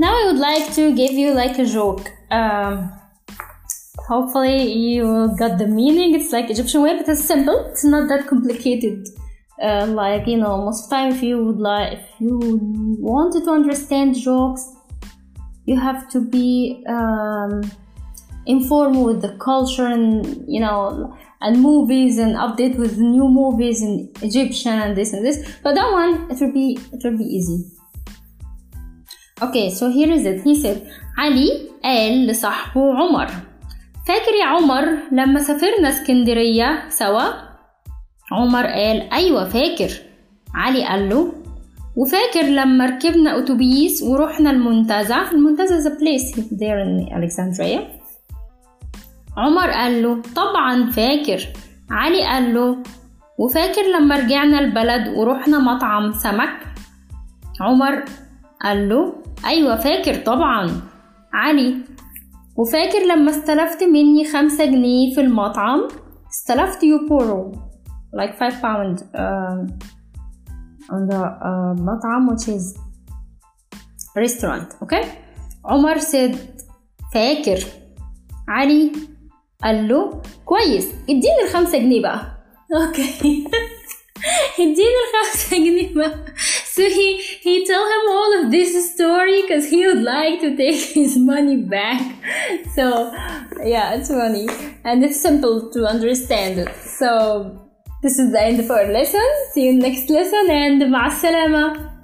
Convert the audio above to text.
now I would like to give you like a joke. Um, hopefully you got the meaning. It's like Egyptian way, but it's simple. It's not that complicated. Uh, like you know, most of the time, if you would like, if you wanted to understand jokes, you have to be um, informed with the culture and you know and movies and update with new movies in Egyptian and this and this. But that one, it will be it will be easy. Okay, so here is it. He said, علي قال لصاحبه عمر فاكر يا عمر لما سافرنا اسكندرية سوا؟ عمر قال أيوة فاكر. علي قال له وفاكر لما ركبنا أتوبيس ورحنا المنتزه؟ المنتزه is a place there in Alexandria. عمر قال له طبعا فاكر. علي قال له وفاكر لما رجعنا البلد ورحنا مطعم سمك عمر قال له أيوة فاكر طبعا. علي وفاكر لما استلفت مني خمسة جنيه في المطعم؟ استلفت borrow like five pound um, on the uh, مطعم which is restaurant okay عمر said فاكر. علي قال له كويس اديني الخمسة جنيه بقى. أوكي اديني الخمسة جنيه بقى. so he he tell him all of this story because he would like to take his money back so yeah it's funny and it's simple to understand it so this is the end of our lesson see you next lesson and مع السلامة